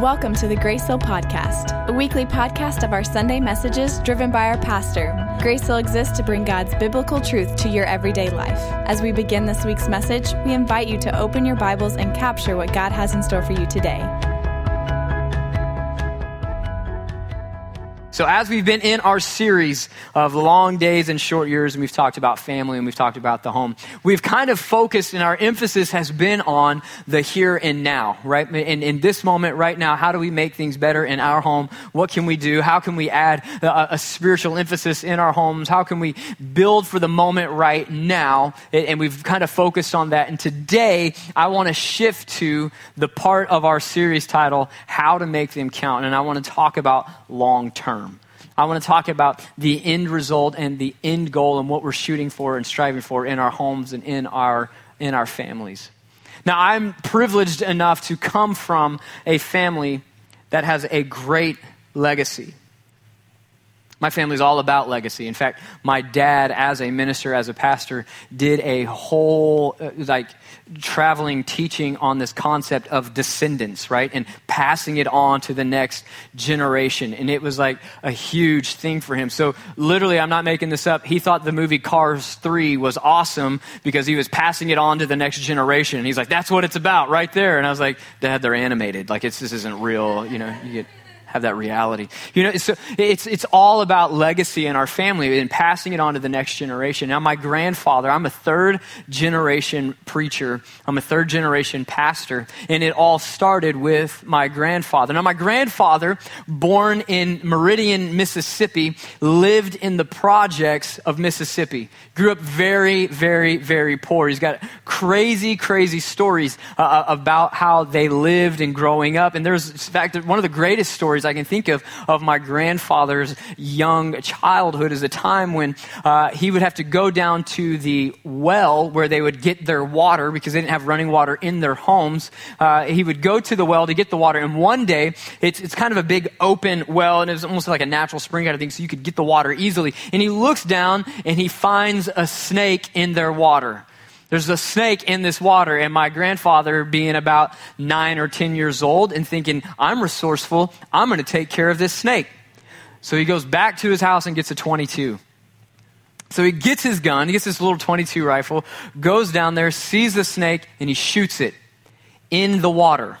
Welcome to the Grace Hill Podcast, a weekly podcast of our Sunday messages driven by our pastor. Grace Hill exists to bring God's biblical truth to your everyday life. As we begin this week's message, we invite you to open your Bibles and capture what God has in store for you today. So, as we've been in our series of long days and short years, and we've talked about family and we've talked about the home, we've kind of focused and our emphasis has been on the here and now, right? In, in this moment, right now, how do we make things better in our home? What can we do? How can we add a, a spiritual emphasis in our homes? How can we build for the moment right now? And we've kind of focused on that. And today, I want to shift to the part of our series title, How to Make Them Count. And I want to talk about long term. I want to talk about the end result and the end goal and what we're shooting for and striving for in our homes and in our, in our families. Now, I'm privileged enough to come from a family that has a great legacy. My family's all about legacy. In fact, my dad, as a minister, as a pastor, did a whole, uh, like, traveling teaching on this concept of descendants, right? And passing it on to the next generation. And it was like a huge thing for him. So, literally, I'm not making this up. He thought the movie Cars 3 was awesome because he was passing it on to the next generation. And he's like, that's what it's about right there. And I was like, Dad, they're animated. Like, it's, this isn't real. You know, you get have that reality. You know, it's, it's, it's all about legacy in our family and passing it on to the next generation. Now, my grandfather, I'm a third generation preacher, I'm a third generation pastor, and it all started with my grandfather. Now, my grandfather, born in Meridian, Mississippi, lived in the projects of Mississippi, grew up very, very, very poor. He's got crazy, crazy stories uh, uh about how they lived and growing up. And there's, in fact, one of the greatest stories stories I can think of of my grandfather's young childhood is a time when uh, he would have to go down to the well where they would get their water because they didn't have running water in their homes. Uh, he would go to the well to get the water, and one day it's, it's kind of a big open well, and it's almost like a natural spring kind of thing, so you could get the water easily. And he looks down and he finds a snake in their water. There's a snake in this water, and my grandfather, being about nine or 10 years old, and thinking, I'm resourceful, I'm going to take care of this snake. So he goes back to his house and gets a 22. So he gets his gun, he gets this little 22 rifle, goes down there, sees the snake, and he shoots it in the water.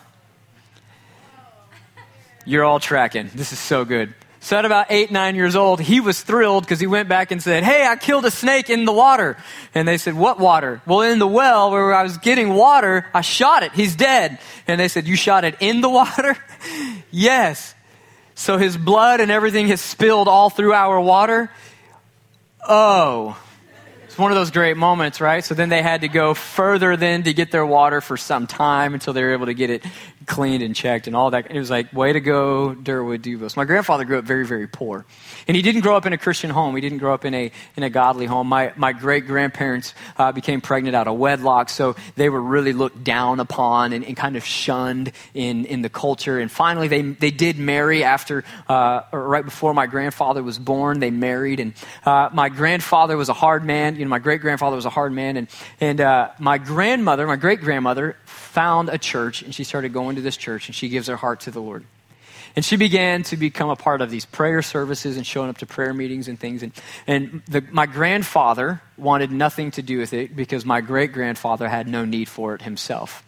You're all tracking. This is so good. So at about eight, nine years old, he was thrilled because he went back and said, Hey, I killed a snake in the water. And they said, What water? Well, in the well where I was getting water, I shot it. He's dead. And they said, You shot it in the water? yes. So his blood and everything has spilled all through our water. Oh. It's one of those great moments, right? So then they had to go further then to get their water for some time until they were able to get it cleaned and checked and all that. It was like, way to go, Durwood Duvos. My grandfather grew up very, very poor. And he didn't grow up in a Christian home. He didn't grow up in a, in a godly home. My, my great grandparents uh, became pregnant out of wedlock, so they were really looked down upon and, and, kind of shunned in, in the culture. And finally, they, they did marry after, uh, right before my grandfather was born. They married. And uh, my grandfather was a hard man you know, my great grandfather was a hard man, and, and uh, my grandmother, my great grandmother, found a church, and she started going to this church, and she gives her heart to the Lord. And she began to become a part of these prayer services and showing up to prayer meetings and things. And, and the, my grandfather wanted nothing to do with it because my great grandfather had no need for it himself.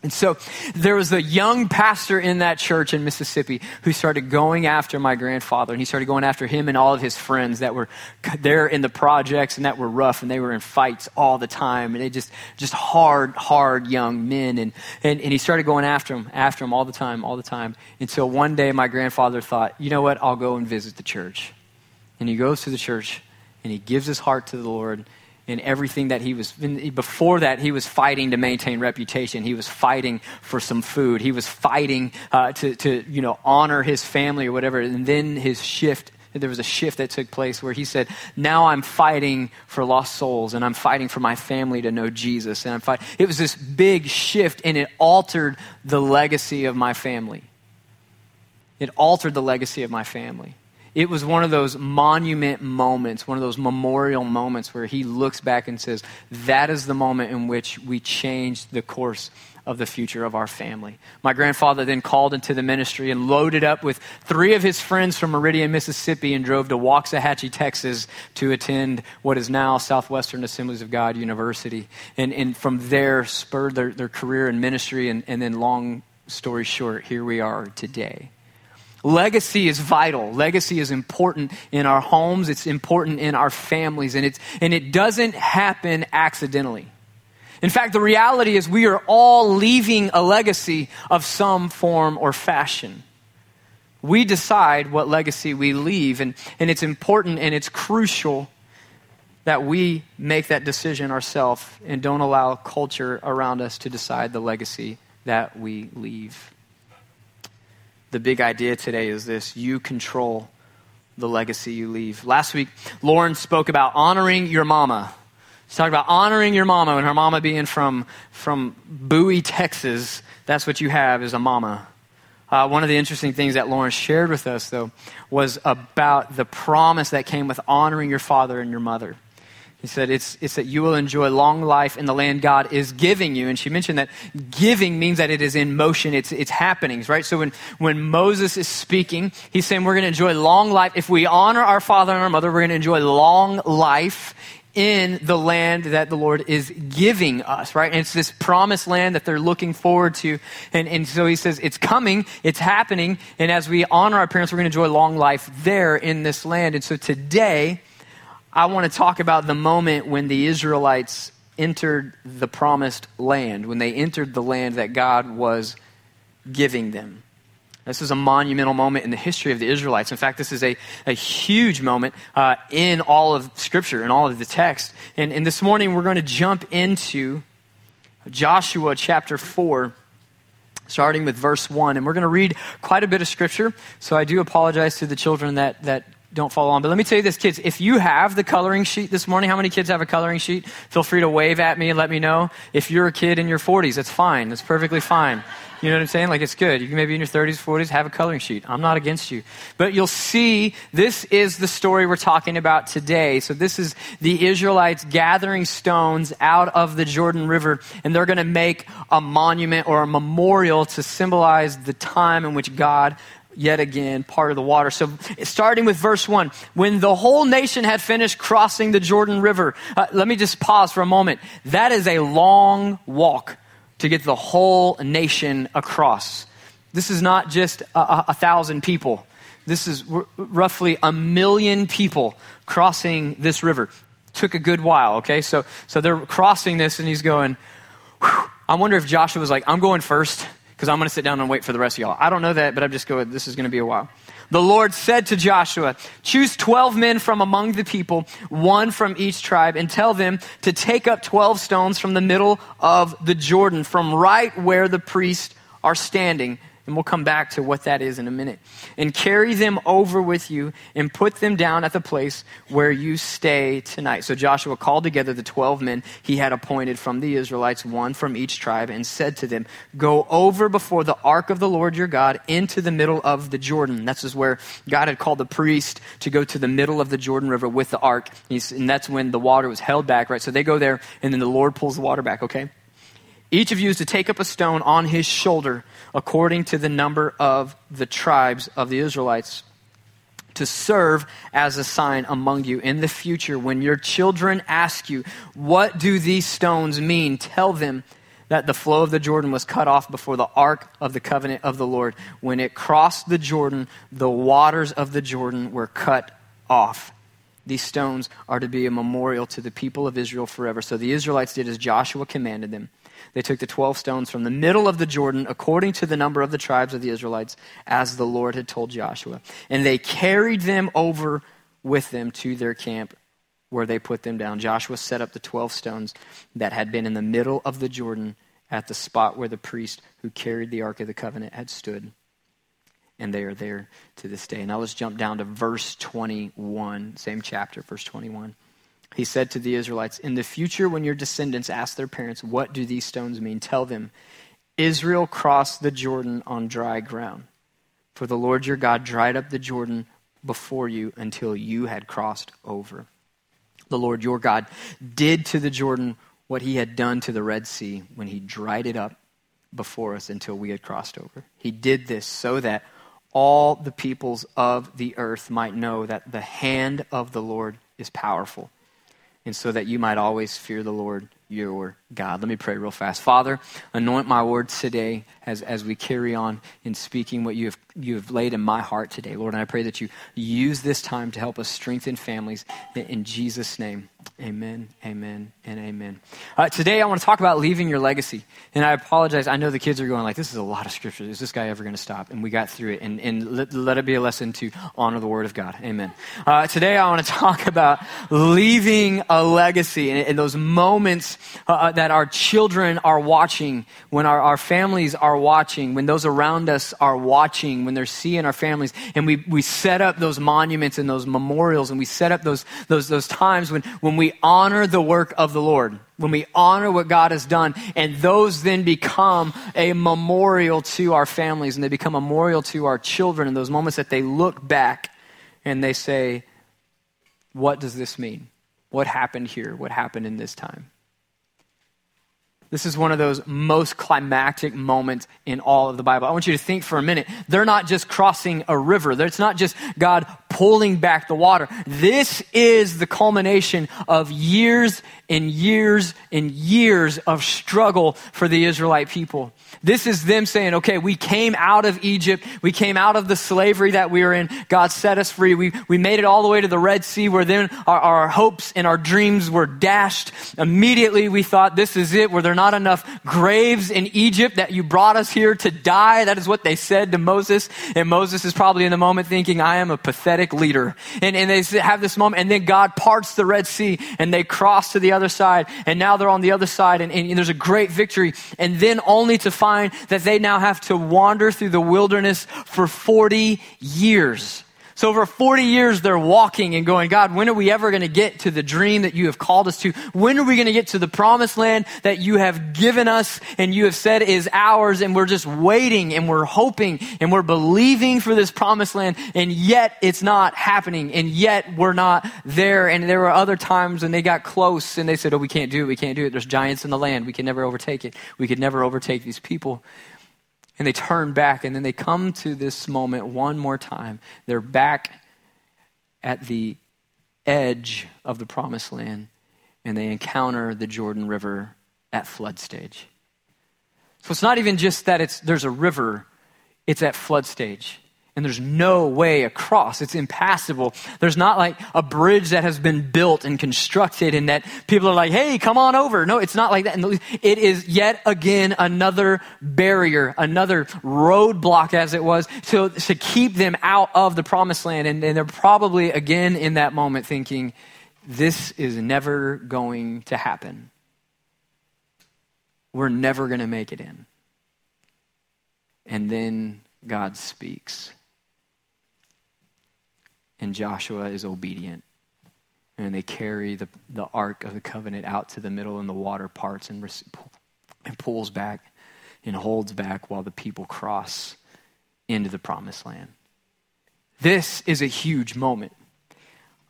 And so there was a young pastor in that church in Mississippi who started going after my grandfather, and he started going after him and all of his friends that were there in the projects and that were rough, and they were in fights all the time, and they just just hard, hard young men, and and, and he started going after him, after him all the time, all the time, until one day my grandfather thought, you know what, I'll go and visit the church, and he goes to the church, and he gives his heart to the Lord, in everything that he was before that he was fighting to maintain reputation. He was fighting for some food. He was fighting uh, to, to you know honor his family or whatever. And then his shift there was a shift that took place where he said now i'm fighting for lost souls and i'm fighting for my family to know jesus. And i'm fighting it was this big shift and it altered the legacy of my family. It altered the legacy of my family it was one of those monument moments, one of those memorial moments where he looks back and says, That is the moment in which we changed the course of the future of our family. My grandfather then called into the ministry and loaded up with three of his friends from Meridian, Mississippi, and drove to Waxahachie, Texas to attend what is now Southwestern Assemblies of God University. And, and from there, spurred their, their career in ministry, and, and then, long story short, here we are today. Legacy is vital. Legacy is important in our homes. It's important in our families. And, it's, and it doesn't happen accidentally. In fact, the reality is we are all leaving a legacy of some form or fashion. We decide what legacy we leave, and, and it's important and it's crucial that we make that decision ourselves and don't allow culture around us to decide the legacy that we leave. The big idea today is this you control the legacy you leave. Last week, Lauren spoke about honoring your mama. She talked about honoring your mama, and her mama being from, from Bowie, Texas. That's what you have is a mama. Uh, one of the interesting things that Lauren shared with us, though, was about the promise that came with honoring your father and your mother. He said, it's, it's that you will enjoy long life in the land God is giving you. And she mentioned that giving means that it is in motion, it's, it's happenings, right? So when, when Moses is speaking, he's saying we're going to enjoy long life. If we honor our father and our mother, we're going to enjoy long life in the land that the Lord is giving us, right? And it's this promised land that they're looking forward to. And, and so he says, it's coming, it's happening. And as we honor our parents, we're going to enjoy long life there in this land. And so today, I want to talk about the moment when the Israelites entered the promised land, when they entered the land that God was giving them. This is a monumental moment in the history of the Israelites. In fact, this is a, a huge moment uh, in all of Scripture, in all of the text. And, and this morning we're going to jump into Joshua chapter 4 starting with verse 1. And we're going to read quite a bit of scripture. So I do apologize to the children that, that don't follow on. But let me tell you this, kids. If you have the coloring sheet this morning, how many kids have a coloring sheet? Feel free to wave at me and let me know. If you're a kid in your 40s, that's fine. That's perfectly fine. You know what I'm saying? Like it's good. You can maybe in your 30s, 40s have a coloring sheet. I'm not against you. But you'll see this is the story we're talking about today. So this is the Israelites gathering stones out of the Jordan River and they're going to make a monument or a memorial to symbolize the time in which God yet again part of the water. So, starting with verse 1, when the whole nation had finished crossing the Jordan River, uh, let me just pause for a moment. That is a long walk to get the whole nation across. This is not just a, a, a thousand people. This is r- roughly a million people crossing this river. Took a good while, okay? So, so they're crossing this, and he's going. I wonder if Joshua was like, I'm going first because I'm going to sit down and wait for the rest of y'all. I don't know that, but I'm just going, this is going to be a while. The Lord said to Joshua, Choose 12 men from among the people, one from each tribe, and tell them to take up 12 stones from the middle of the Jordan, from right where the priests are standing and we'll come back to what that is in a minute. And carry them over with you and put them down at the place where you stay tonight. So Joshua called together the 12 men he had appointed from the Israelites, one from each tribe, and said to them, Go over before the ark of the Lord your God into the middle of the Jordan. That's is where God had called the priest to go to the middle of the Jordan River with the ark. And that's when the water was held back, right? So they go there, and then the Lord pulls the water back, okay? Each of you is to take up a stone on his shoulder according to the number of the tribes of the Israelites to serve as a sign among you in the future when your children ask you, What do these stones mean? Tell them that the flow of the Jordan was cut off before the ark of the covenant of the Lord. When it crossed the Jordan, the waters of the Jordan were cut off. These stones are to be a memorial to the people of Israel forever. So the Israelites did as Joshua commanded them. They took the 12 stones from the middle of the Jordan, according to the number of the tribes of the Israelites, as the Lord had told Joshua. And they carried them over with them to their camp where they put them down. Joshua set up the 12 stones that had been in the middle of the Jordan at the spot where the priest who carried the Ark of the Covenant had stood. And they are there to this day. Now let's jump down to verse 21, same chapter, verse 21 he said to the Israelites, In the future, when your descendants ask their parents, What do these stones mean? Tell them, Israel crossed the Jordan on dry ground. For the Lord your God dried up the Jordan before you until you had crossed over. The Lord your God did to the Jordan what he had done to the Red Sea when he dried it up before us until we had crossed over. He did this so that all the peoples of the earth might know that the hand of the Lord is powerful, and so that you might always fear the Lord your God. Let me pray real fast. Father, anoint my words today as, as we carry on in speaking what you have, you have laid in my heart today. Lord, and I pray that you use this time to help us strengthen families. In Jesus' name, amen, amen, and amen. Uh, today I want to talk about leaving your legacy. And I apologize. I know the kids are going like, this is a lot of scripture. Is this guy ever going to stop? And we got through it. And, and let, let, it be a lesson to honor the word of God. Amen. Uh, today I want to talk about leaving a legacy and, and those moments uh, uh, that our children are watching, when our, our families are watching, when those around us are watching, when they're seeing our families. And we, we set up those monuments and those memorials and we set up those, those, those times when, when we honor the work of the Lord when we honor what God has done, and those then become a memorial to our families and they become a memorial to our children in those moments that they look back and they say, What does this mean? What happened here? What happened in this time? This is one of those most climactic moments in all of the Bible. I want you to think for a minute. They're not just crossing a river. It's not just God pulling back the water. This is the culmination of years and years and years of struggle for the Israelite people. This is them saying, okay, we came out of Egypt. We came out of the slavery that we were in. God set us free. We, we made it all the way to the Red Sea where then our, our hopes and our dreams were dashed. Immediately we thought, this is it. Were there not enough graves in Egypt that you brought us here to die? That is what they said to Moses. And Moses is probably in the moment thinking, I am a pathetic leader. And, and they have this moment and then God parts the Red Sea and they cross to the other side. And now they're on the other side and, and there's a great victory. And then only to find that they now have to wander through the wilderness for 40 years. So over 40 years, they're walking and going, God, when are we ever going to get to the dream that you have called us to? When are we going to get to the promised land that you have given us and you have said is ours? And we're just waiting and we're hoping and we're believing for this promised land. And yet it's not happening. And yet we're not there. And there were other times when they got close and they said, Oh, we can't do it. We can't do it. There's giants in the land. We can never overtake it. We could never overtake these people and they turn back and then they come to this moment one more time. They're back at the edge of the promised land and they encounter the Jordan River at flood stage. So it's not even just that it's, there's a river, it's at flood stage and there's no way across. It's impassable. There's not like a bridge that has been built and constructed and that people are like, hey, come on over. No, it's not like that. It is yet again another barrier, another roadblock as it was to, to keep them out of the promised land. And, and they're probably again in that moment thinking, this is never going to happen. We're never going to make it in. And then God speaks and Joshua is obedient. And they carry the, the ark of the covenant out to the middle, and the water parts and, and pulls back and holds back while the people cross into the promised land. This is a huge moment.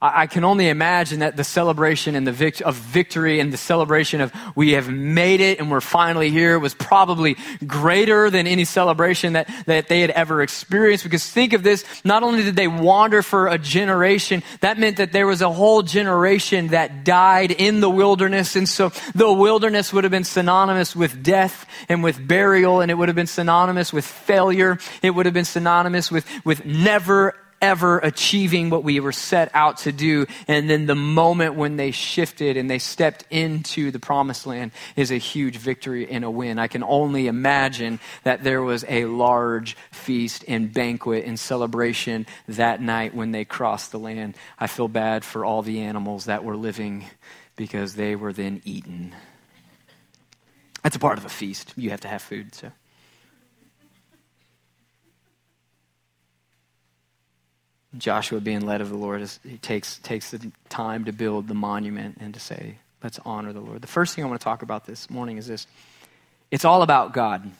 I can only imagine that the celebration and the vict- of victory and the celebration of we have made it and we're finally here was probably greater than any celebration that, that they had ever experienced. Because think of this, not only did they wander for a generation, that meant that there was a whole generation that died in the wilderness. And so the wilderness would have been synonymous with death and with burial, and it would have been synonymous with failure. It would have been synonymous with, with never ever achieving what we were set out to do. And then the moment when they shifted and they stepped into the promised land is a huge victory and a win. I can only imagine that there was a large feast and banquet and celebration that night when they crossed the land. I feel bad for all the animals that were living because they were then eaten. That's a part of a feast. You have to have food, so. Joshua being led of the Lord, is, he takes, takes the time to build the monument and to say, let's honor the Lord. The first thing I want to talk about this morning is this it's all about God.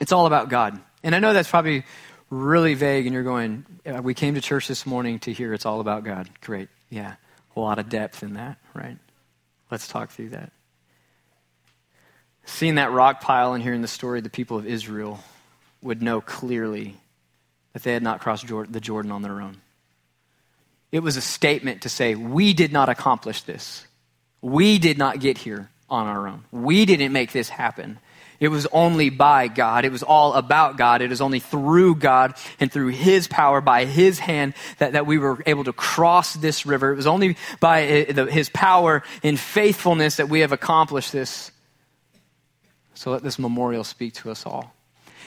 It's all about God. And I know that's probably really vague and you're going, we came to church this morning to hear it's all about God. Great. Yeah. A lot of depth in that, right? Let's talk through that. Seeing that rock pile and hearing the story the people of Israel would know clearly that they had not crossed the Jordan on their own. It was a statement to say, we did not accomplish this. We did not get here on our own. We didn't make this happen. It was only by God. It was all about God. It is only through God and through His power, by His hand, that, that we were able to cross this river. It was only by uh, His power and faithfulness that we have accomplished this. So let this memorial speak to us all.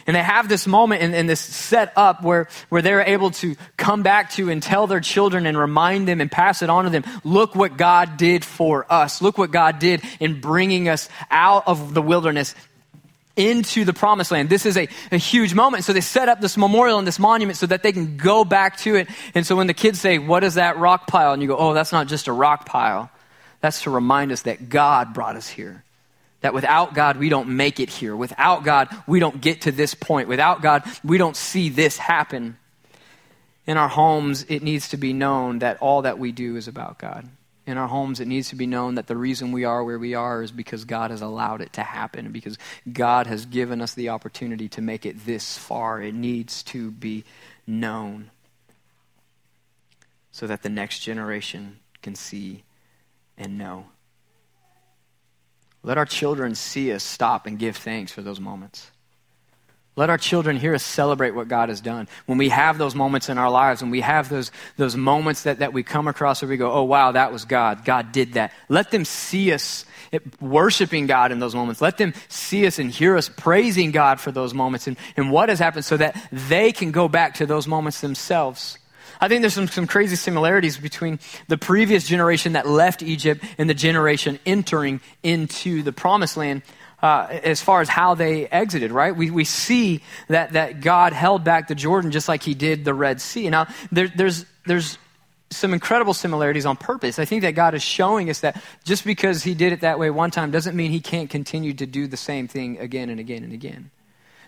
And they have this moment and, this set up where, where they're able to come back to and tell their children and remind them and pass it on to them. Look what God did for us. Look what God did in bringing us out of the wilderness into the promised land. This is a, a huge moment. So they set up this memorial and this monument so that they can go back to it. And so when the kids say, What is that rock pile? And you go, Oh, that's not just a rock pile. That's to remind us that God brought us here. That without God, we don't make it here. Without God, we don't get to this point. Without God, we don't see this happen. In our homes, it needs to be known that all that we do is about God in our homes, it needs to be known that the reason we are where we are is because God has allowed it to happen, because God has given us the opportunity to make it this far. It needs to be known so that the next generation can see and know. Let our children see us stop and give thanks for those moments. Let our children hear us celebrate what God has done. When we have those moments in our lives, when we have those, those moments that, that we come across where we go, oh, wow, that was God. God did that. Let them see us worshiping God in those moments. Let them see us and hear us praising God for those moments and, and what has happened so that they can go back to those moments themselves. I think there's some, some crazy similarities between the previous generation that left Egypt and the generation entering into the promised land uh, as far as how they exited, right? We, we see that, that God held back the Jordan just like he did the Red Sea. Now, there, there's, there's some incredible similarities on purpose. I think that God is showing us that just because he did it that way one time doesn't mean he can't continue to do the same thing again and again and again.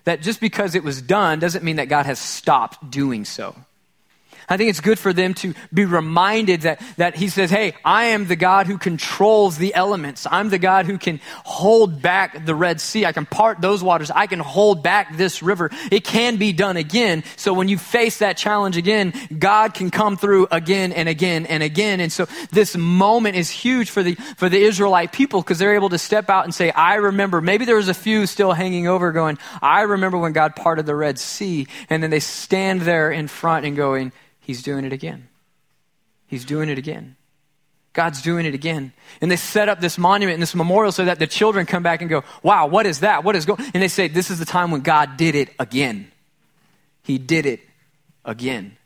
That just because it was done doesn't mean that God has stopped doing so. I think it's good for them to be reminded that, that he says, Hey, I am the God who controls the elements. I'm the God who can hold back the Red Sea. I can part those waters. I can hold back this river. It can be done again. So when you face that challenge again, God can come through again and again and again. And so this moment is huge for the, for the Israelite people because they're able to step out and say, I remember. Maybe there was a few still hanging over going, I remember when God parted the Red Sea. And then they stand there in front and going, He's doing it again. He's doing it again. God's doing it again. And they set up this monument and this memorial so that the children come back and go, wow, what is that? What is going? And they say, this is the time when God did it again. He did it again.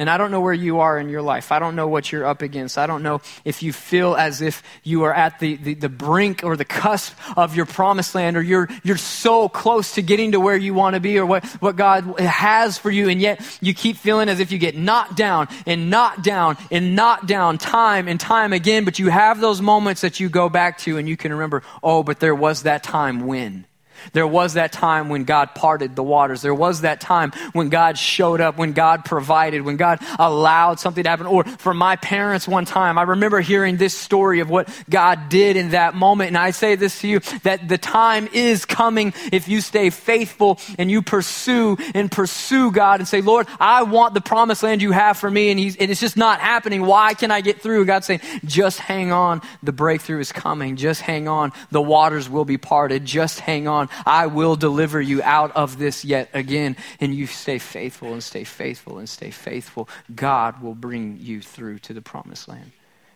And I don't know where you are in your life. I don't know what you're up against. I don't know if you feel as if you are at the, the, the, brink or the cusp of your promised land or you're, you're so close to getting to where you want to be or what, what God has for you. And yet you keep feeling as if you get knocked down and knocked down and knocked down time and time again. But you have those moments that you go back to and you can remember, oh, but there was that time when. There was that time when God parted the waters. There was that time when God showed up, when God provided, when God allowed something to happen. Or for my parents one time, I remember hearing this story of what God did in that moment. And I say this to you that the time is coming if you stay faithful and you pursue and pursue God and say, Lord, I want the promised land you have for me. And, and it's just not happening. Why can I get through? God's saying, just hang on. The breakthrough is coming. Just hang on. The waters will be parted. Just hang on. I will deliver you out of this yet again. And you stay faithful and stay faithful and stay faithful. God will bring you through to the promised land.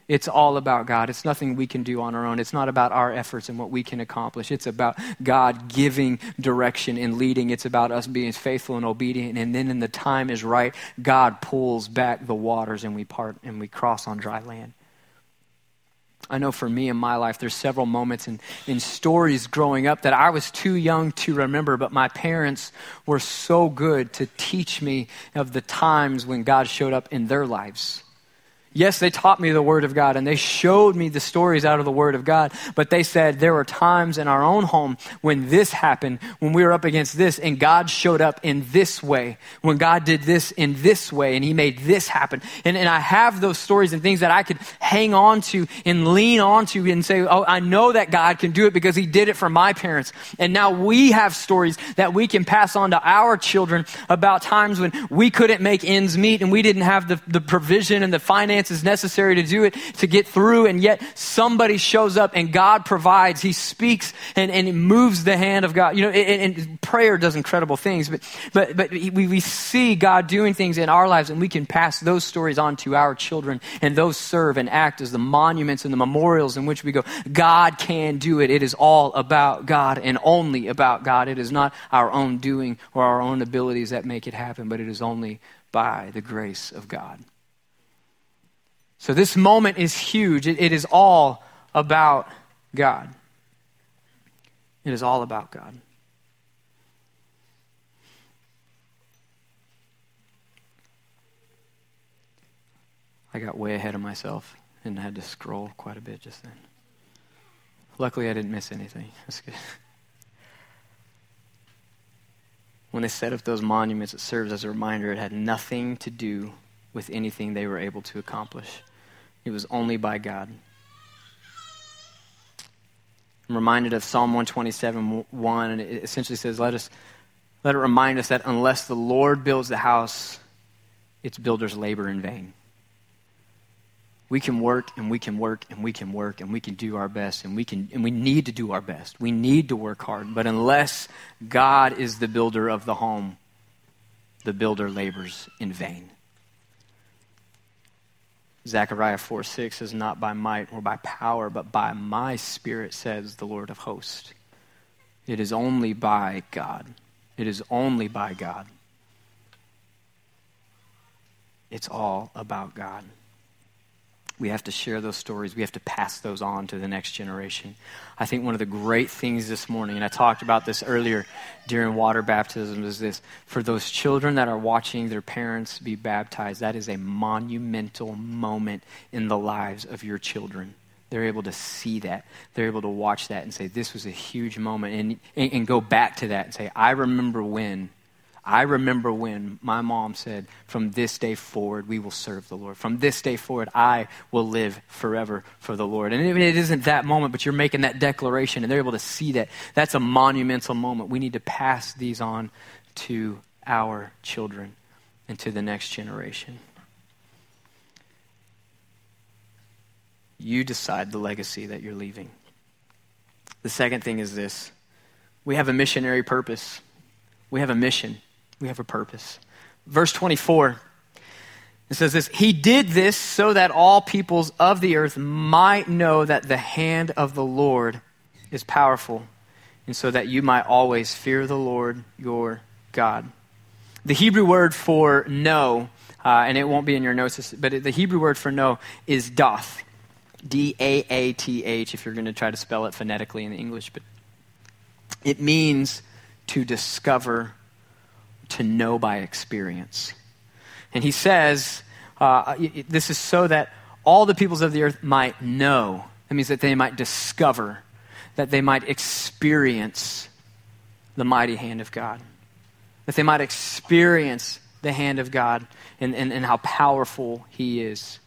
It's all about God. It's nothing we can do on our own. It's not about our efforts and what we can accomplish. It's about God giving direction and leading. It's about us being faithful and obedient. And then, in the time is right, God pulls back the waters and we part and we cross on dry land. I know for me in my life, there's several moments in, in stories growing up that I was too young to remember, but my parents were so good to teach me of the times when God showed up in their lives. Yes, they taught me the Word of God and they showed me the stories out of the Word of God, but they said there were times in our own home when this happened, when we were up against this, and God showed up in this way, when God did this in this way, and He made this happen. And, and I have those stories and things that I could hang on to and lean on to and say, oh, I know that God can do it because He did it for my parents. And now we have stories that we can pass on to our children about times when we couldn't make ends meet and we didn't have the, the provision and the finances necessary to do it to get through. And yet somebody shows up and God provides. He speaks and, and moves the hand of God. You know, and, and prayer does incredible things, but, but, but we, we see God doing things in our lives and we can pass those stories on to our children and those serve and act as the monuments and the memorials in which we go, God can do it. It is all about God and only about God. It is not our own doing or our own abilities that make it happen, but it is only by the grace of God. So this moment is huge. it, it is all about God. It is all about God. I got way ahead of myself and had to scroll quite a bit just then. Luckily, I didn't miss anything. That's good. When they set up those monuments, it serves as a reminder it had nothing to do with anything they were able to accomplish. It was only by God. I'm reminded of Psalm 127 1, and it essentially says, Let us let it remind us that unless the Lord builds the house, its builders labor in vain. We can work and we can work and we can work and we can do our best and we can and we need to do our best. We need to work hard. But unless God is the builder of the home, the builder labors in vain. Zechariah 4 6 says, Not by might or by power, but by my spirit, says the Lord of hosts. It is only by God. It is only by God. It's all about God. We have to share those stories. We have to pass those on to the next generation. I think one of the great things this morning, and I talked about this earlier during water baptism, is this for those children that are watching their parents be baptized, that is a monumental moment in the lives of your children. They're able to see that. They're able to watch that and say, This was a huge moment, and, and, and go back to that and say, I remember when I remember when my mom said, From this day forward, we will serve the Lord. From this day forward, I will live forever for the Lord. And it isn't that moment, but you're making that declaration, and they're able to see that. That's a monumental moment. We need to pass these on to our children and to the next generation. You decide the legacy that you're leaving. The second thing is this we have a missionary purpose, we have a mission. We have a purpose. Verse 24, it says this He did this so that all peoples of the earth might know that the hand of the Lord is powerful, and so that you might always fear the Lord your God. The Hebrew word for know, uh, and it won't be in your notes, but the Hebrew word for know is dath. D A A T H, if you're going to try to spell it phonetically in English. But it means to discover to know by experience. And he says, uh, this is so that all the peoples of the earth might know. That means that they might discover, that they might experience the mighty hand of God, that they might experience the hand of God and, and, and how powerful he is.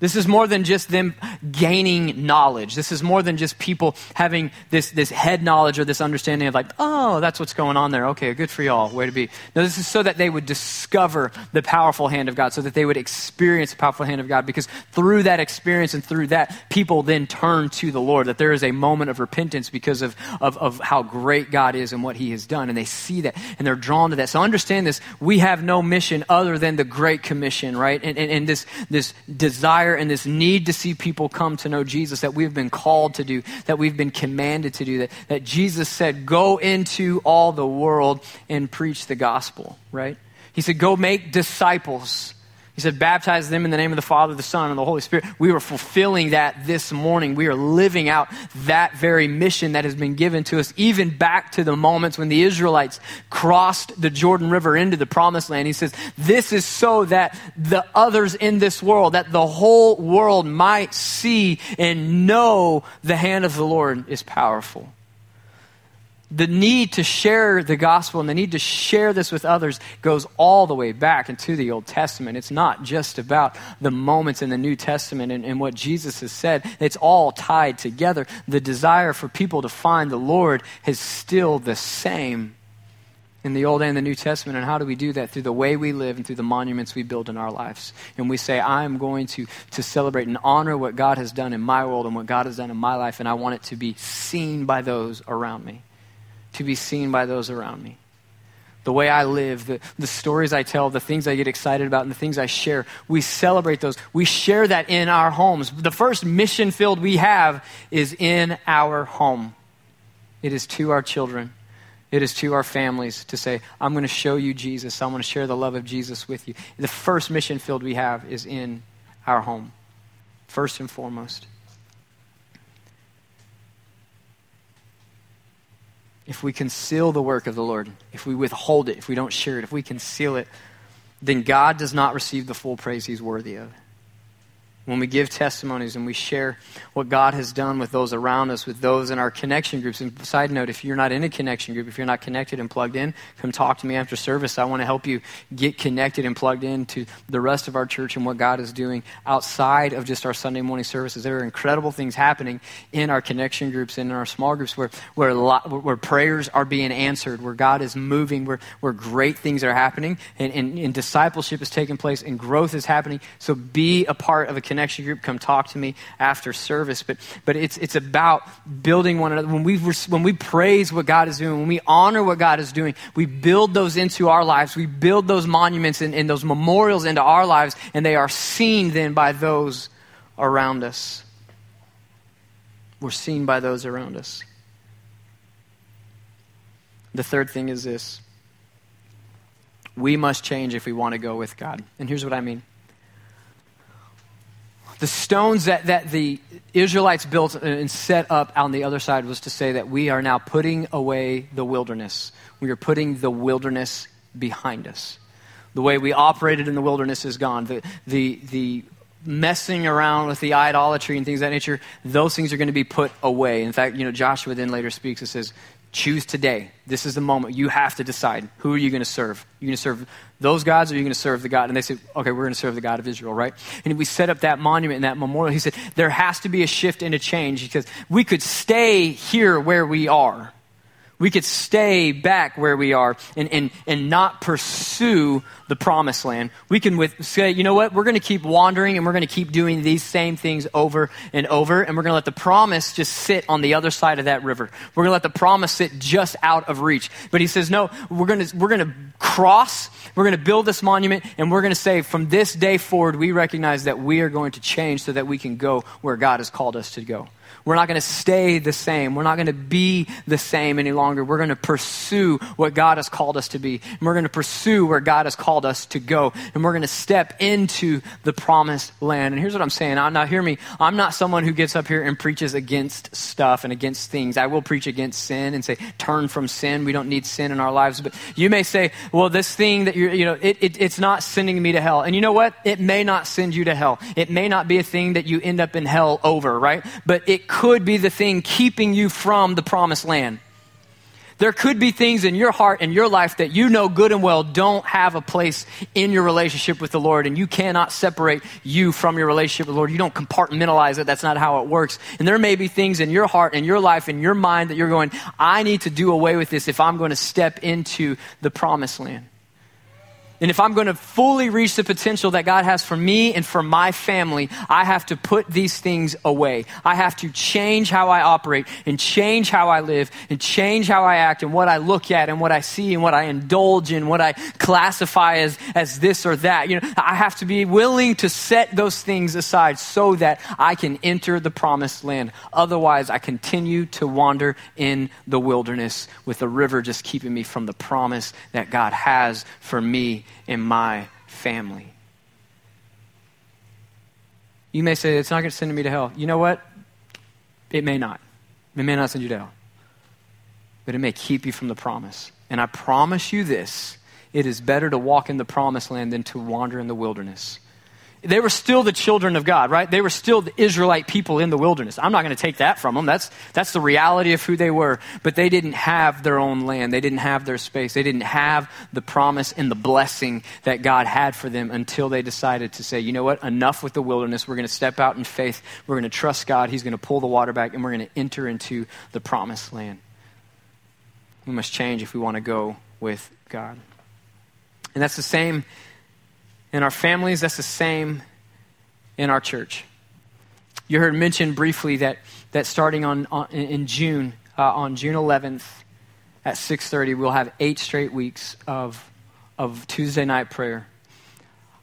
This is more than just them gaining knowledge. This is more than just people having this, this head knowledge or this understanding of, like, oh, that's what's going on there. Okay, good for y'all. Way to be. No, this is so that they would discover the powerful hand of God, so that they would experience the powerful hand of God, because through that experience and through that, people then turn to the Lord. That there is a moment of repentance because of, of, of how great God is and what He has done. And they see that and they're drawn to that. So understand this. We have no mission other than the Great Commission, right? And, and, and this, this desire desire and this need to see people come to know Jesus that we've been called to do, that we've been commanded to do, that, that Jesus said, go into all the world and preach the gospel, right? He said, go make disciples. He said, baptize them in the name of the Father, the Son, and the Holy Spirit. We are fulfilling that this morning. We are living out that very mission that has been given to us, even back to the moments when the Israelites crossed the Jordan River into the promised land. He says, this is so that the others in this world, that the whole world might see and know the hand of the Lord is powerful the need to share the gospel and the need to share this with others goes all the way back into the Old Testament. It's not just about the moments in the New Testament and, and, what Jesus has said, it's all tied together. The desire for people to find the Lord is still the same in the Old and the New Testament. And how do we do that? Through the way we live and through the monuments we build in our lives. And we say, I am going to, to celebrate and honor what God has done in my world and what God has done in my life, and I want it to be seen by those around me to be seen by those around me. The way I live, the, the stories I tell, the things I get excited about, and the things I share, we celebrate those. We share that in our homes. The first mission field we have is in our home, it is to our children. It is to our families to say, I'm going to show you Jesus. I'm going to share the love of Jesus with you. The first mission field we have is in our home, first and foremost. If we conceal the work of the Lord, if we withhold it, if we don't share it, if we conceal it, then God does not receive the full praise he's worthy of when we give testimonies and we share what God has done with those around us, with those in our connection groups. And side note, if you're not in a connection group, if you're not connected and plugged in, come talk to me after service. I want to help you get connected and plugged in to the rest of our church and what God is doing outside of just our Sunday morning services. There are incredible things happening in our connection groups and in our small groups where, where, where prayers are being answered, where God is moving, where, where great things are happening, and, and, and discipleship is taking place, and growth is happening. So be a part of a connection connection group, come talk to me after service. But, but it's, it's about building one another. When we, when we praise what God is doing, when we honor what God is doing, we build those into our lives. We build those monuments and, and those memorials into our lives, and they are seen then by those around us. We're seen by those around us. The third thing is this we must change if we want to go with God. And here's what I mean the stones that, that the Israelites built and set up on the other side was to say that we are now putting away the wilderness. We are putting the wilderness behind us. The way we operated in the wilderness is gone. The, the, the messing around with the idolatry and things of that nature, those things are going to be put away. In fact, you know, Joshua then later speaks and says, choose today. This is the moment. You have to decide who are you going to serve. You're going to serve those gods or you're going to serve the God. And they said, okay, we're going to serve the God of Israel, right? And we set up that monument and that memorial. He said, there has to be a shift and a change because we could stay here where we are we could stay back where we are and, and, and not pursue the promised land. We can with, say, you know what, we're going to keep wandering and we're going to keep doing these same things over and over, and we're going to let the promise just sit on the other side of that river. We're going to let the promise sit just out of reach. But he says, no, we're going to, we're going to cross, we're going to build this monument, and we're going to say, from this day forward, we recognize that we are going to change so that we can go where God has called us to go. We're not going to stay the same. We're not going to be the same any longer. We're going to pursue what God has called us to be. And we're going to pursue where God has called us to go. And we're going to step into the promised land. And here's what I'm saying. Now, hear me. I'm not someone who gets up here and preaches against stuff and against things. I will preach against sin and say, turn from sin. We don't need sin in our lives. But you may say, well, this thing that you're, you know, it, it, it's not sending me to hell. And you know what? It may not send you to hell. It may not be a thing that you end up in hell over, right? But it could be the thing keeping you from the promised land. There could be things in your heart and your life that you know good and well don't have a place in your relationship with the Lord, and you cannot separate you from your relationship with the Lord. You don't compartmentalize it. That's not how it works. And there may be things in your heart and your life and your mind that you're going, I need to do away with this if I'm going to step into the promised land. And if I'm going to fully reach the potential that God has for me and for my family, I have to put these things away. I have to change how I operate and change how I live and change how I act and what I look at and what I see and what I indulge in, what I classify as, as this or that. You know, I have to be willing to set those things aside so that I can enter the promised land. Otherwise, I continue to wander in the wilderness with the river just keeping me from the promise that God has for me in my family. You may say, it's not going to send me to hell. You know what? It may not. It may not send you to hell. But it may keep you from the promise. And I promise you this it is better to walk in the promised land than to wander in the wilderness. They were still the children of God, right? They were still the Israelite people in the wilderness. I'm not going to take that from them. That's, that's the reality of who they were. But they didn't have their own land. They didn't have their space. They didn't have the promise and the blessing that God had for them until they decided to say, you know what? Enough with the wilderness. We're going to step out in faith. We're going to trust God. He's going to pull the water back and we're going to enter into the promised land. We must change if we want to go with God. And that's the same in our families, that's the same in our church. You heard mentioned briefly that, that starting on, on in June, uh, on June 11th at 6.30, we'll have eight straight weeks of, of Tuesday night prayer.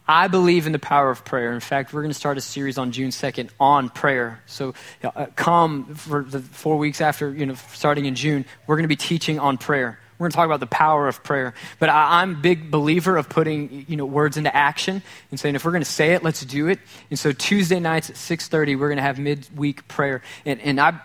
I believe in the power of prayer. In fact, we're going to start a series on June 2nd on prayer. So uh, come for the four weeks after, you know, starting in June, we're going to be teaching on prayer. We're going to talk about the power of prayer. But I, am a big believer of putting you know, words into action and saying, if we're going to say it, let's do it. And so Tuesday nights at 6.30, we're going to have midweek prayer. And, and I,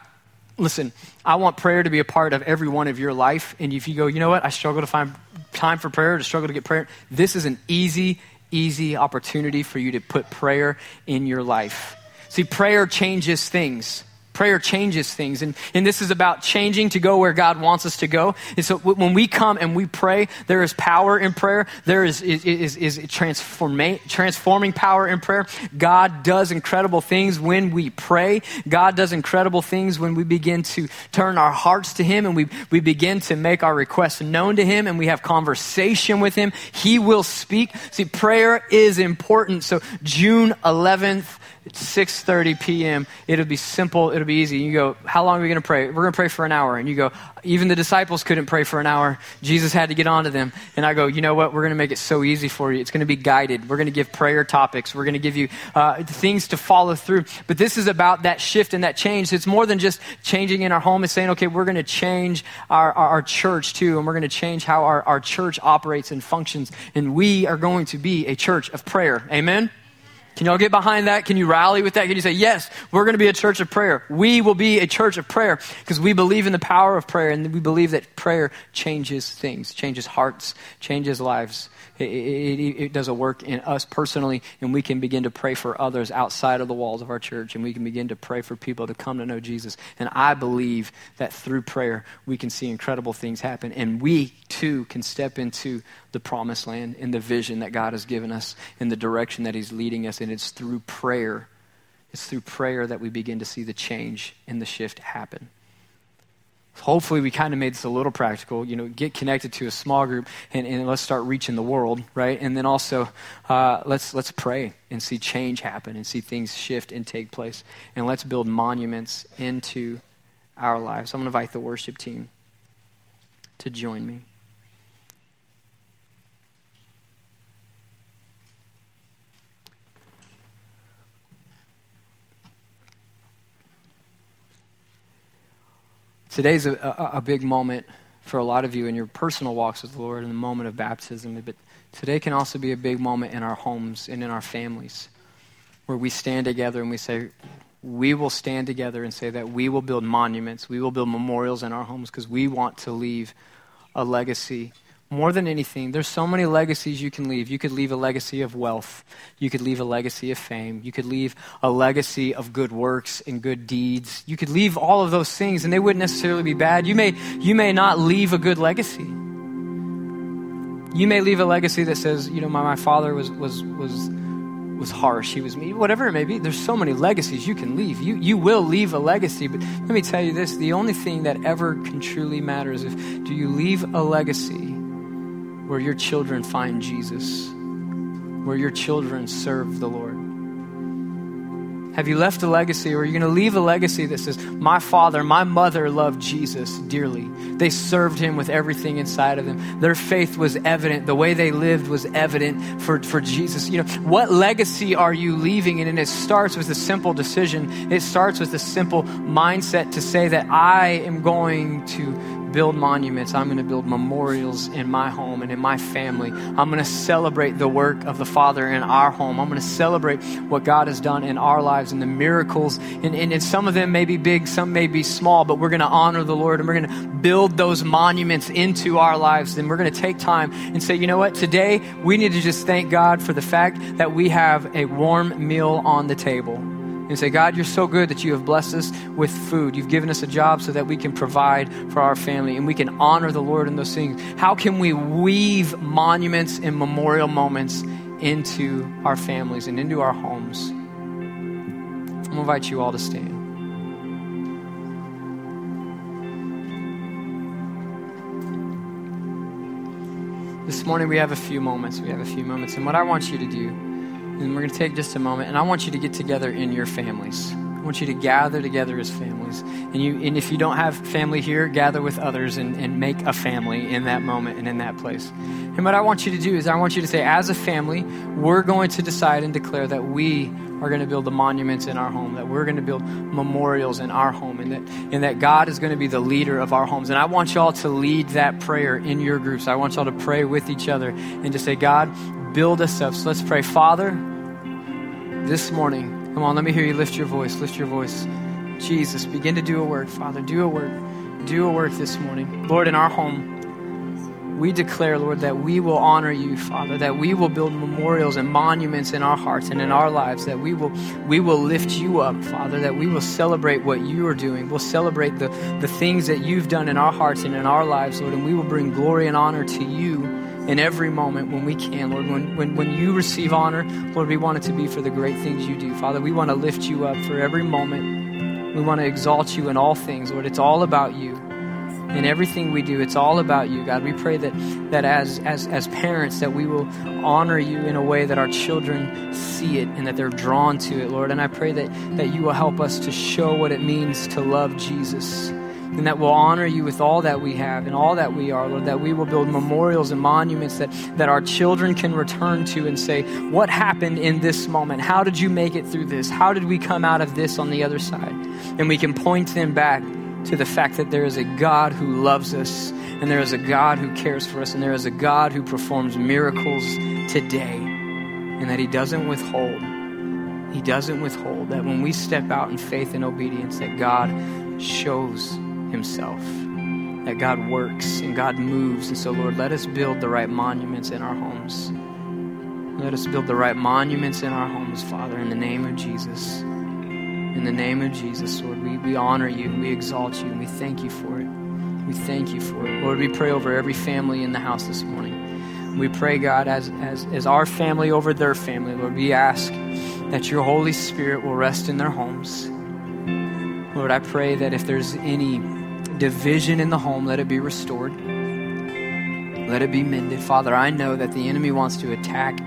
listen, I want prayer to be a part of every one of your life. And if you go, you know what, I struggle to find time for prayer, to struggle to get prayer, this is an easy, easy opportunity for you to put prayer in your life. See, prayer changes things. Prayer changes things. And, and this is about changing to go where God wants us to go. And so when we come and we pray, there is power in prayer. There is, is, is, is transforma- transforming power in prayer. God does incredible things when we pray. God does incredible things when we begin to turn our hearts to Him and we, we begin to make our requests known to Him and we have conversation with Him. He will speak. See, prayer is important. So June 11th, 6.30 p.m. It'll be simple. It'll be easy. You go, how long are we going to pray? We're going to pray for an hour. And you go, even the disciples couldn't pray for an hour. Jesus had to get onto them. And I go, you know what? We're going to make it so easy for you. It's going to be guided. We're going to give prayer topics. We're going to give you uh, things to follow through. But this is about that shift and that change. It's more than just changing in our home. It's saying, okay, we're going to change our, our, our church too. And we're going to change how our, our church operates and functions. And we are going to be a church of prayer. Amen? Can y'all get behind that? Can you rally with that? Can you say, yes, we're going to be a church of prayer? We will be a church of prayer because we believe in the power of prayer and we believe that prayer changes things, changes hearts, changes lives. It, it, it, does a work in us personally, and we can begin to pray for others outside of the walls of our church, and we can begin to pray for people to come to know Jesus. And I believe that through prayer, we can see incredible things happen, and we too can step into the promised land in the vision that God has given us, in the direction that He's leading us, and it's through prayer. It's through prayer that we begin to see the change and the shift happen. Hopefully we kind of made this a little practical you know get connected to a small group and, and let's start reaching the world right? And then also uh, let's let's pray and see change happen and see things shift and take place. And let's build monuments into our lives. I'm going to invite the worship team to join me Today's a, a, a, big moment for a lot of you in your personal walks with the Lord in the moment of baptism, but today can also be a big moment in our homes and in our families where we stand together and we say, we will stand together and say that we will build monuments, we will build memorials in our homes because we want to leave a legacy more than anything, there's so many legacies you can leave. You could leave a legacy of wealth. You could leave a legacy of fame. You could leave a legacy of good works and good deeds. You could leave all of those things, and they wouldn't necessarily be bad. You may, you may not leave a good legacy. You may leave a legacy that says, you know, my, my father was, was, was, was harsh. He was me. Whatever it may be. There's so many legacies you can leave. You, you will leave a legacy. But let me tell you this the only thing that ever can truly matter is if do you leave a legacy where your children find Jesus, where your children serve the Lord? Have you left a legacy, or are you going to leave a legacy that says, My father, my mother loved Jesus dearly? They served him with everything inside of them. Their faith was evident. The way they lived was evident for, for Jesus. You know, what legacy are you leaving? And it starts with a simple decision. It starts with a simple mindset to say that I am going to build monuments. I'm going to build memorials in my home and in my family. I'm going to celebrate the work of the Father in our home. I'm going to celebrate what God has done in our lives and the miracles. And, and, and some of them may be big, some may be small, but we're going to honor the Lord and we're going to build those monuments into our lives. And we're going to take time and say, you know what? Today, we need to just thank God for the fact that we have a warm meal on the table and say, God, you're so good that you have blessed us with food. You've given us a job so that we can provide for our family and we can honor the Lord in those things. How can we weave monuments and memorial moments into our families and into our homes? I'm going to invite you all to stand. This morning we have a few moments. We have a few moments. And what I want you to do and we're going to take just a moment, and I want you to get together in your families. I want you to gather together as families. And, you, and if you don't have family here, gather with others and, and make a family in that moment and in that place. And what I want you to do is, I want you to say, as a family, we're going to decide and declare that we are going to build the monuments in our home, that we're going to build memorials in our home, and that, and that God is going to be the leader of our homes. And I want y'all to lead that prayer in your groups. I want y'all to pray with each other and to say, God, build us up. So let's pray. Father, this morning, come on, let me hear you lift your voice. Lift your voice. Jesus, begin to do a work, Father. Do a work. Do a work this morning. Lord, in our home, we declare, Lord, that we will honor you, Father, that we will build memorials and monuments in our hearts and in our lives, that we will we will lift you up, Father, that we will celebrate what you are doing. We'll celebrate the, the things that you've done in our hearts and in our lives, Lord, and we will bring glory and honor to you in every moment when we can, Lord. When, when, when you receive honor, Lord, we want it to be for the great things you do. Father, we want to lift you up for every moment. We want to exalt you in all things, Lord. It's all about you. In everything we do, it's all about you, God. We pray that, that as, as, as parents, that we will honor you in a way that our children see it and that they're drawn to it, Lord. And I pray that, that you will help us to show what it means to love Jesus and that we'll honor you with all that we have and all that we are, Lord, that we will build memorials and monuments that, that our children can return to and say, What happened in this moment? How did you make it through this? How did we come out of this on the other side? And we can point them back to the fact that there is a God who loves us, and there is a God who cares for us, and there is a God who performs miracles today, and that He doesn't withhold. He doesn't withhold. That when we step out in faith and obedience, that God shows Himself. That God works and God moves. And so, Lord, let us build the right monuments in our homes. Let us build the right monuments in our homes, Father, in the name of Jesus. In the name of Jesus, Lord, we, we honor you, we exalt you, and we thank you for it. We thank you for it. Lord, we pray over every family in the house this morning. We pray, God, as, as, as our family over their family, Lord, we ask that your Holy Spirit will rest in their homes. Lord, I pray that if there's any division in the home, let it be restored. Let it be mended. Father, I know that the enemy wants to attack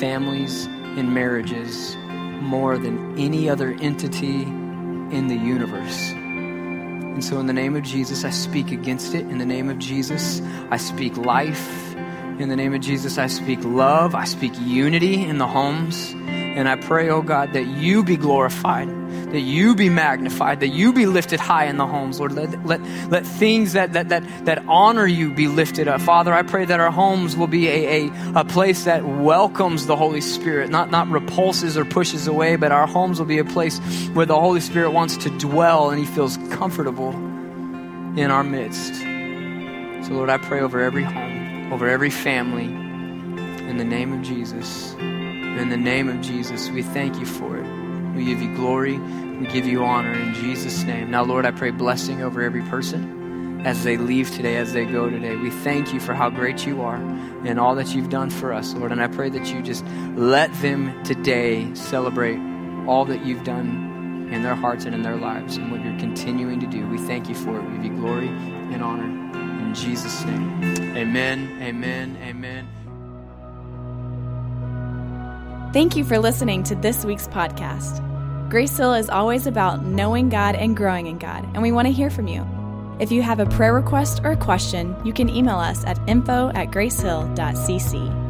families and marriages more than any other entity in the universe. And so, in the name of Jesus, I speak against it. In the name of Jesus, I speak life. In the name of Jesus, I speak love. I speak unity in the homes. And I pray, oh God, that you be glorified that you be magnified, that you be lifted high in the homes, Lord. Let, let, let things that, that, that, that honor you be lifted up. Father, I pray that our homes will be a, a, a place that welcomes the Holy Spirit, not, not repulses or pushes away, but our homes will be a place where the Holy Spirit wants to dwell and he feels comfortable in our midst. So, Lord, I pray over every home, over every family, in the name of Jesus. In the name of Jesus, we thank you for it. We give you glory. We give you honor in Jesus' name. Now, Lord, I pray blessing over every person as they leave today, as they go today. We thank you for how great you are and all that you've done for us, Lord. And I pray that you just let them today celebrate all that you've done in their hearts and in their lives and what you're continuing to do. We thank you for it. We give you glory and honor. In Jesus' name. Amen, amen, amen. Thank you for listening to this week's podcast. Grace Hill is always about knowing God and growing in God, and we want to hear from you. If you have a prayer request or a question, you can email us at info at gracehill.cc.